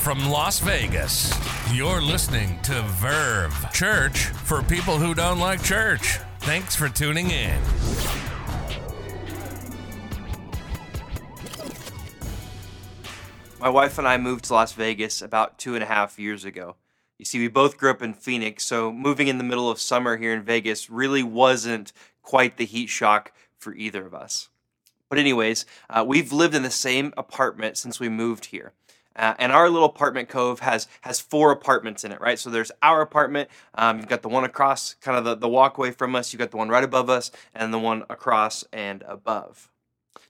from Las Vegas. You're listening to Verve Church for people who don't like church. Thanks for tuning in. My wife and I moved to Las Vegas about two and a half years ago. You see, we both grew up in Phoenix, so moving in the middle of summer here in Vegas really wasn't quite the heat shock for either of us. But, anyways, uh, we've lived in the same apartment since we moved here. Uh, and our little apartment cove has has four apartments in it, right? So there's our apartment. Um, you've got the one across, kind of the, the walkway from us. You've got the one right above us, and the one across and above.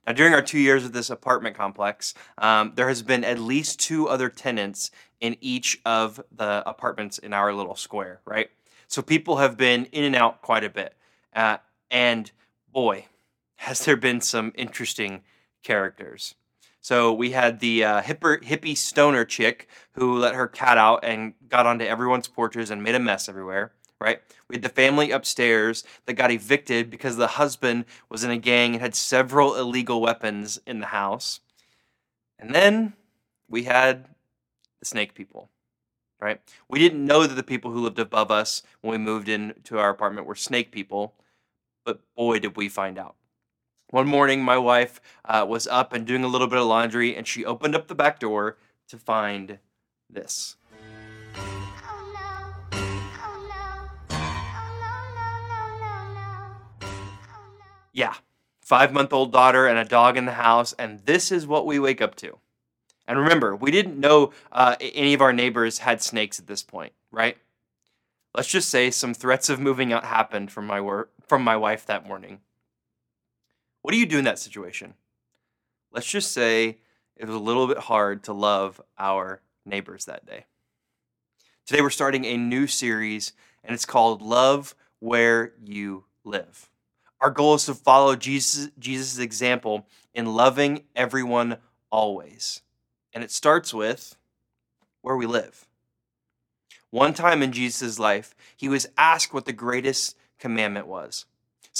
Now, during our two years of this apartment complex, um, there has been at least two other tenants in each of the apartments in our little square, right? So people have been in and out quite a bit. Uh, and boy, has there been some interesting characters. So we had the uh, hipper, hippie stoner chick who let her cat out and got onto everyone's porches and made a mess everywhere, right? We had the family upstairs that got evicted because the husband was in a gang and had several illegal weapons in the house. And then we had the snake people, right? We didn't know that the people who lived above us when we moved into our apartment were snake people, but boy, did we find out. One morning, my wife uh, was up and doing a little bit of laundry, and she opened up the back door to find this. Yeah, five month old daughter and a dog in the house, and this is what we wake up to. And remember, we didn't know uh, any of our neighbors had snakes at this point, right? Let's just say some threats of moving out happened from my work from my wife that morning. What do you do in that situation? Let's just say it was a little bit hard to love our neighbors that day. Today we're starting a new series and it's called Love Where You Live. Our goal is to follow Jesus example in loving everyone always. And it starts with where we live. One time in Jesus' life, he was asked what the greatest commandment was.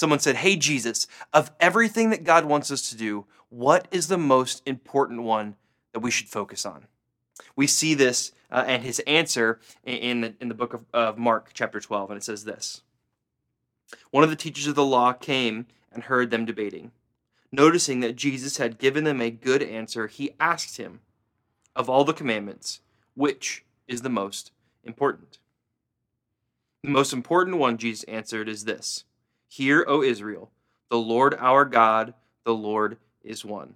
Someone said, Hey, Jesus, of everything that God wants us to do, what is the most important one that we should focus on? We see this uh, and his answer in the, in the book of, of Mark, chapter 12, and it says this One of the teachers of the law came and heard them debating. Noticing that Jesus had given them a good answer, he asked him, Of all the commandments, which is the most important? The most important one, Jesus answered, is this Hear, O Israel, the Lord our God, the Lord is one.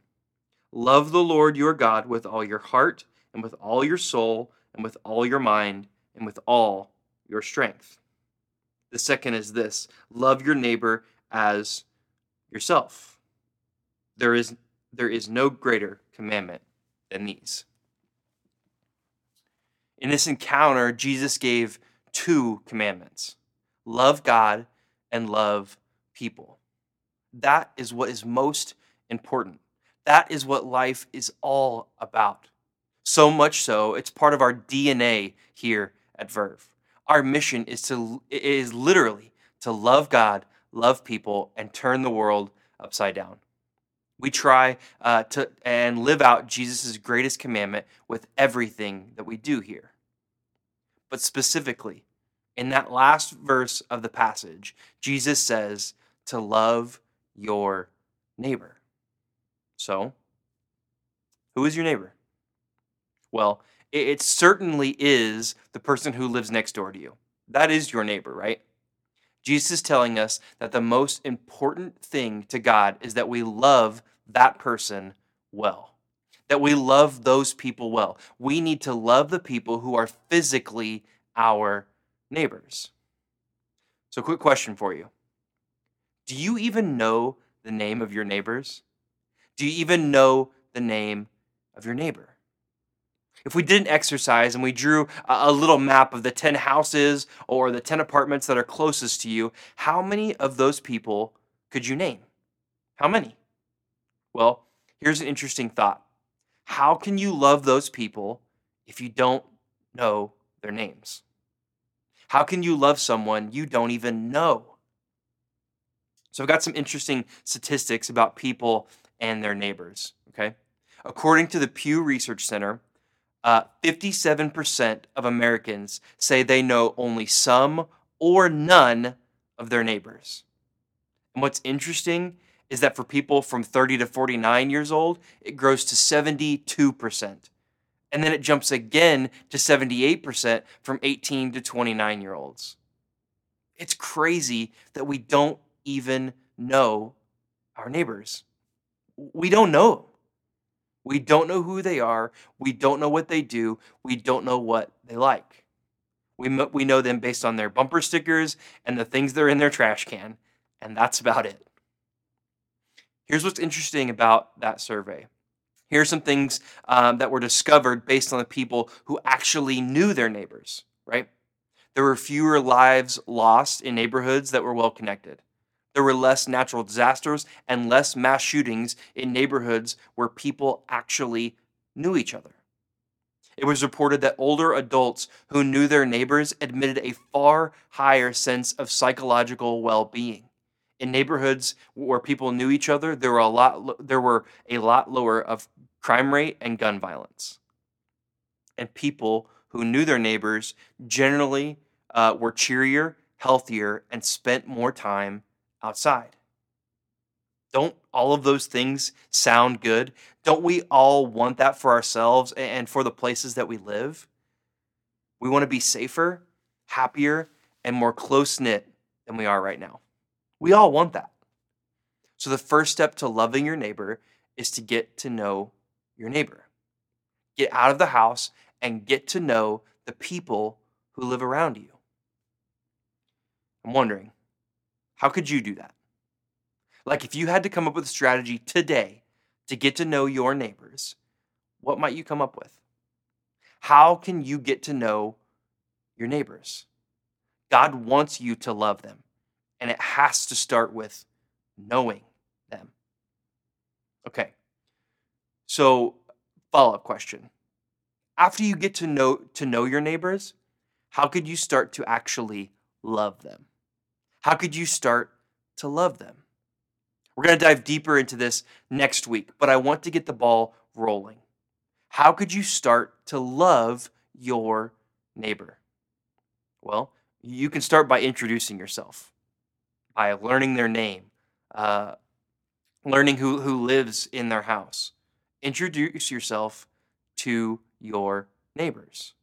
Love the Lord your God with all your heart, and with all your soul, and with all your mind, and with all your strength. The second is this love your neighbor as yourself. There is, there is no greater commandment than these. In this encounter, Jesus gave two commandments love God and love people. That is what is most important. That is what life is all about. So much so, it's part of our DNA here at Verve. Our mission is to is literally to love God, love people, and turn the world upside down. We try uh, to and live out Jesus' greatest commandment with everything that we do here. But specifically, in that last verse of the passage, Jesus says to love your neighbor. So, who is your neighbor? Well, it certainly is the person who lives next door to you. That is your neighbor, right? Jesus is telling us that the most important thing to God is that we love that person well, that we love those people well. We need to love the people who are physically our neighbors. So, quick question for you Do you even know the name of your neighbors? Do you even know the name of your neighbor? If we did an exercise and we drew a little map of the 10 houses or the 10 apartments that are closest to you, how many of those people could you name? How many? Well, here's an interesting thought. How can you love those people if you don't know their names? How can you love someone you don't even know? So I've got some interesting statistics about people and their neighbors, okay? According to the Pew Research Center, uh, 57% of Americans say they know only some or none of their neighbors. And what's interesting is that for people from 30 to 49 years old, it grows to 72%. And then it jumps again to 78% from 18 to 29 year olds. It's crazy that we don't even know our neighbors. We don't know. We don't know who they are. We don't know what they do. We don't know what they like. We, we know them based on their bumper stickers and the things that are in their trash can, and that's about it. Here's what's interesting about that survey. Here are some things um, that were discovered based on the people who actually knew their neighbors, right? There were fewer lives lost in neighborhoods that were well connected. There were less natural disasters and less mass shootings in neighborhoods where people actually knew each other. It was reported that older adults who knew their neighbors admitted a far higher sense of psychological well being. In neighborhoods where people knew each other, there were a lot, there were a lot lower of crime rate and gun violence. And people who knew their neighbors generally uh, were cheerier, healthier, and spent more time outside. Don't all of those things sound good? Don't we all want that for ourselves and for the places that we live? We want to be safer, happier, and more close knit than we are right now. We all want that. So, the first step to loving your neighbor is to get to know your neighbor. Get out of the house and get to know the people who live around you. I'm wondering, how could you do that? Like, if you had to come up with a strategy today to get to know your neighbors, what might you come up with? How can you get to know your neighbors? God wants you to love them, and it has to start with knowing them. Okay, so follow up question. After you get to know to know your neighbors, how could you start to actually love them? How could you start to love them? We're going to dive deeper into this next week, but I want to get the ball rolling. How could you start to love your neighbor? Well, you can start by introducing yourself, by learning their name, uh, learning who, who lives in their house. Introduce yourself to your neighbors.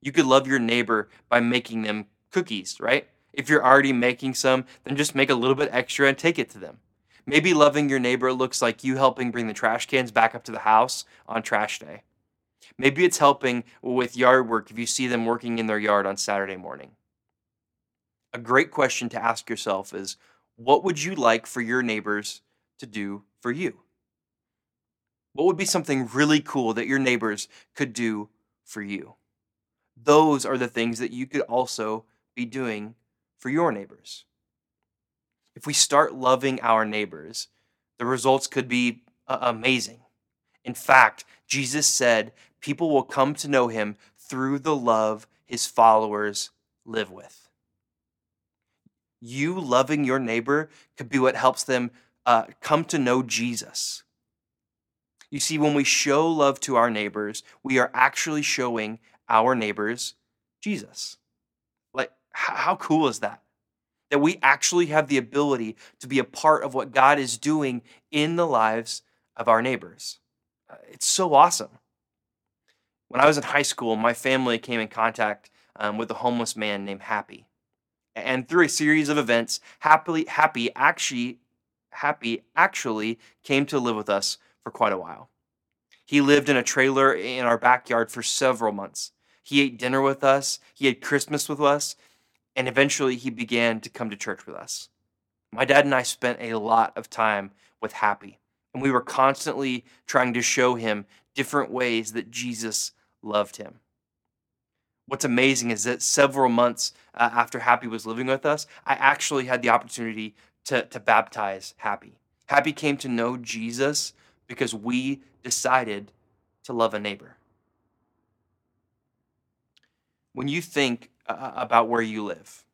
You could love your neighbor by making them cookies, right? If you're already making some, then just make a little bit extra and take it to them. Maybe loving your neighbor looks like you helping bring the trash cans back up to the house on trash day. Maybe it's helping with yard work if you see them working in their yard on Saturday morning. A great question to ask yourself is what would you like for your neighbors to do for you? What would be something really cool that your neighbors could do for you? Those are the things that you could also be doing for your neighbors. If we start loving our neighbors, the results could be uh, amazing. In fact, Jesus said people will come to know him through the love his followers live with. You loving your neighbor could be what helps them uh, come to know Jesus. You see, when we show love to our neighbors, we are actually showing our neighbors Jesus. Like, how cool is that? That we actually have the ability to be a part of what God is doing in the lives of our neighbors. Uh, it's so awesome. When I was in high school, my family came in contact um, with a homeless man named Happy. And through a series of events, happily Happy actually Happy actually came to live with us for quite a while. He lived in a trailer in our backyard for several months. He ate dinner with us, he had Christmas with us, and eventually he began to come to church with us. My dad and I spent a lot of time with Happy, and we were constantly trying to show him different ways that Jesus loved him. What's amazing is that several months uh, after Happy was living with us, I actually had the opportunity to, to baptize Happy. Happy came to know Jesus because we decided to love a neighbor. When you think uh, about where you live,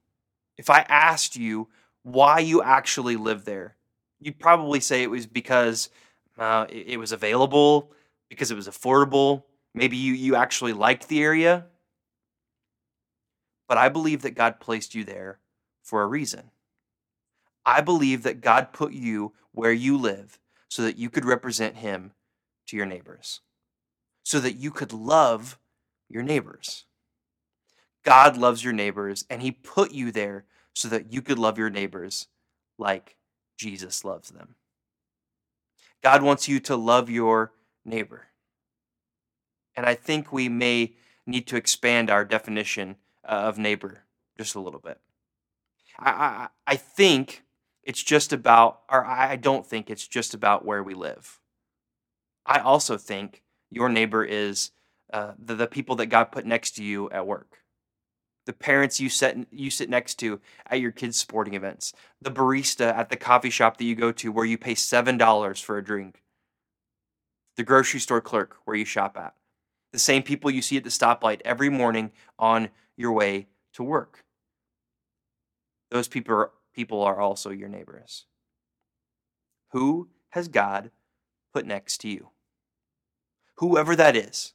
if I asked you why you actually live there, you'd probably say it was because uh, it was available, because it was affordable, Maybe you, you actually liked the area. But I believe that God placed you there for a reason. I believe that God put you where you live so that you could represent Him to your neighbors, so that you could love your neighbors. God loves your neighbors, and He put you there so that you could love your neighbors like Jesus loves them. God wants you to love your neighbor. And I think we may need to expand our definition of neighbor just a little bit. I, I, I think it's just about, or I don't think it's just about where we live. I also think your neighbor is uh, the, the people that God put next to you at work, the parents you sit you sit next to at your kids' sporting events, the barista at the coffee shop that you go to where you pay seven dollars for a drink, the grocery store clerk where you shop at, the same people you see at the stoplight every morning on your way to work. Those people are, people are also your neighbors. Who has God put next to you? Whoever that is.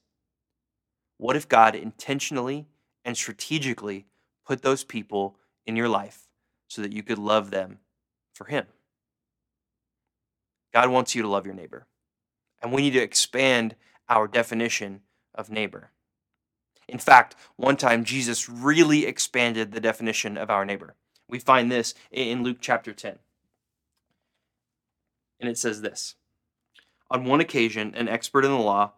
What if God intentionally and strategically put those people in your life so that you could love them for Him? God wants you to love your neighbor. And we need to expand our definition of neighbor. In fact, one time Jesus really expanded the definition of our neighbor. We find this in Luke chapter 10. And it says this On one occasion, an expert in the law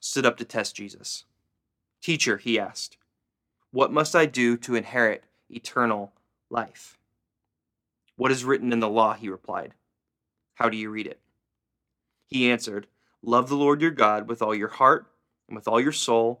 stood up to test Jesus. Teacher, he asked, what must I do to inherit eternal life? What is written in the law? He replied. How do you read it? He answered, Love the Lord your God with all your heart, and with all your soul,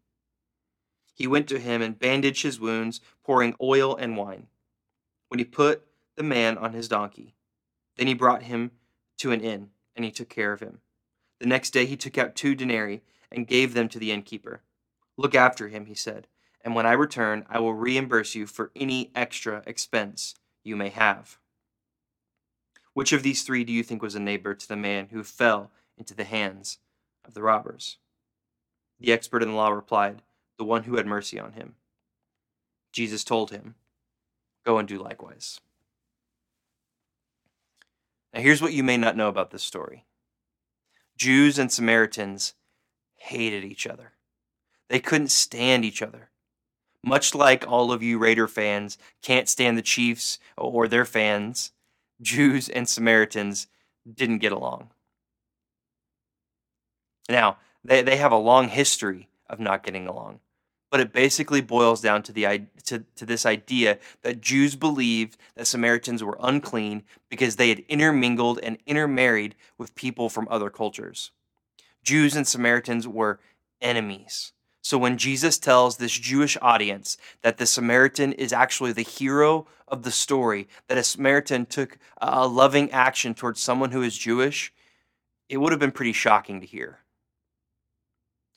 He went to him and bandaged his wounds, pouring oil and wine. When he put the man on his donkey, then he brought him to an inn, and he took care of him. The next day he took out two denarii and gave them to the innkeeper. Look after him, he said, and when I return, I will reimburse you for any extra expense you may have. Which of these three do you think was a neighbor to the man who fell into the hands of the robbers? The expert in the law replied, The one who had mercy on him. Jesus told him, Go and do likewise. Now, here's what you may not know about this story Jews and Samaritans hated each other, they couldn't stand each other. Much like all of you Raider fans can't stand the Chiefs or their fans, Jews and Samaritans didn't get along. Now, they, they have a long history of not getting along but it basically boils down to the to, to this idea that Jews believed that Samaritans were unclean because they had intermingled and intermarried with people from other cultures. Jews and Samaritans were enemies. So when Jesus tells this Jewish audience that the Samaritan is actually the hero of the story, that a Samaritan took a loving action towards someone who is Jewish, it would have been pretty shocking to hear.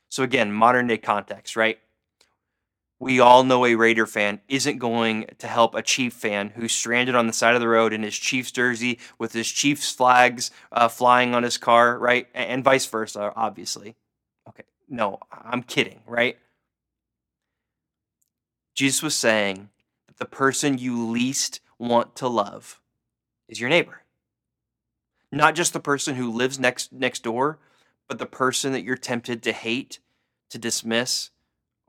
So again, modern day context, right? We all know a Raider fan isn't going to help a Chief fan who's stranded on the side of the road in his Chiefs jersey with his Chiefs flags uh, flying on his car, right? And vice versa, obviously. Okay, no, I'm kidding, right? Jesus was saying that the person you least want to love is your neighbor. Not just the person who lives next next door, but the person that you're tempted to hate, to dismiss,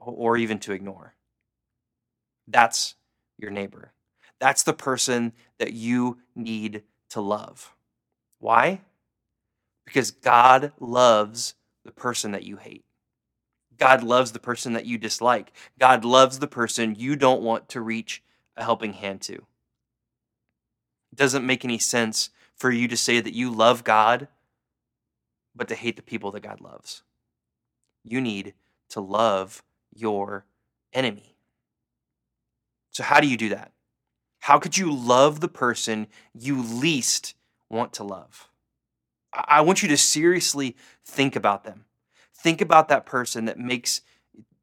or even to ignore. That's your neighbor. That's the person that you need to love. Why? Because God loves the person that you hate. God loves the person that you dislike. God loves the person you don't want to reach a helping hand to. It doesn't make any sense for you to say that you love God, but to hate the people that God loves. You need to love your enemy. So, how do you do that? How could you love the person you least want to love? I want you to seriously think about them. Think about that person that makes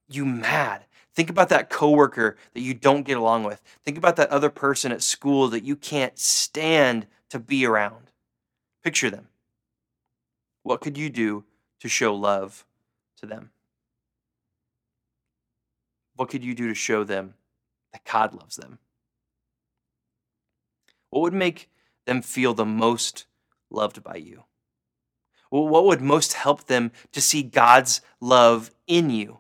you mad. Think about that coworker that you don't get along with. Think about that other person at school that you can't stand to be around. Picture them. What could you do to show love to them? What could you do to show them that God loves them? What would make them feel the most loved by you? What would most help them to see God's love in you?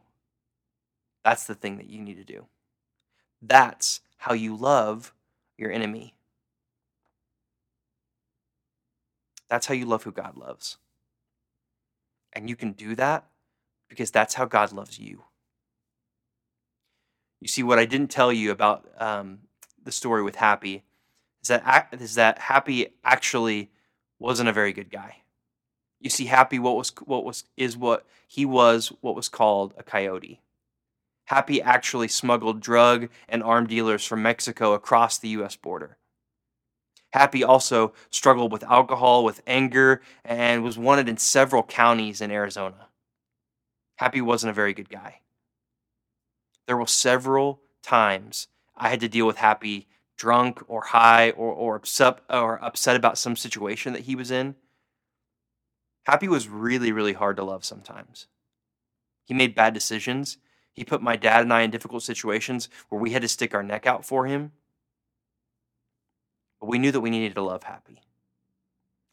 That's the thing that you need to do. That's how you love your enemy. That's how you love who God loves. And you can do that because that's how God loves you. You see, what I didn't tell you about um, the story with Happy is that, is that Happy actually wasn't a very good guy. You see, Happy what was what was is what he was what was called a coyote. Happy actually smuggled drug and armed dealers from Mexico across the U.S. border. Happy also struggled with alcohol, with anger, and was wanted in several counties in Arizona. Happy wasn't a very good guy. There were several times I had to deal with Happy drunk or high or, or upset or upset about some situation that he was in. Happy was really, really hard to love sometimes. He made bad decisions. He put my dad and I in difficult situations where we had to stick our neck out for him. But we knew that we needed to love Happy.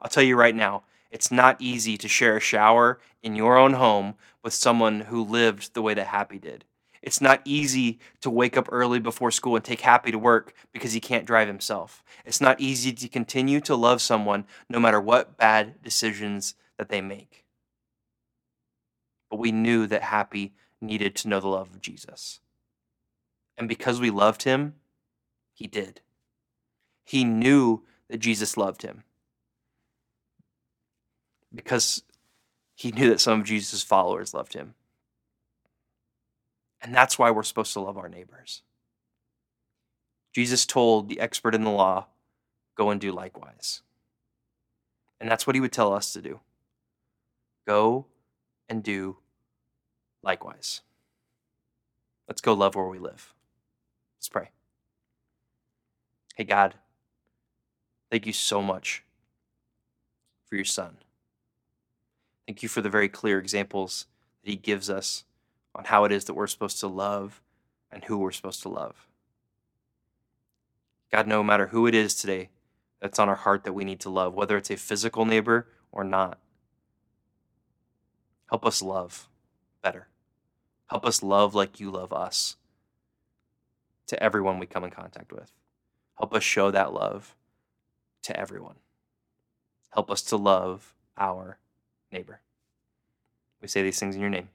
I'll tell you right now, it's not easy to share a shower in your own home with someone who lived the way that Happy did. It's not easy to wake up early before school and take Happy to work because he can't drive himself. It's not easy to continue to love someone no matter what bad decisions that they make. But we knew that Happy needed to know the love of Jesus. And because we loved him, he did. He knew that Jesus loved him because he knew that some of Jesus' followers loved him. And that's why we're supposed to love our neighbors. Jesus told the expert in the law, Go and do likewise. And that's what he would tell us to do. Go and do likewise. Let's go love where we live. Let's pray. Hey, God. Thank you so much for your son. Thank you for the very clear examples that he gives us on how it is that we're supposed to love and who we're supposed to love. God, no matter who it is today that's on our heart that we need to love, whether it's a physical neighbor or not, help us love better. Help us love like you love us to everyone we come in contact with. Help us show that love to everyone. Help us to love our neighbor. We say these things in your name.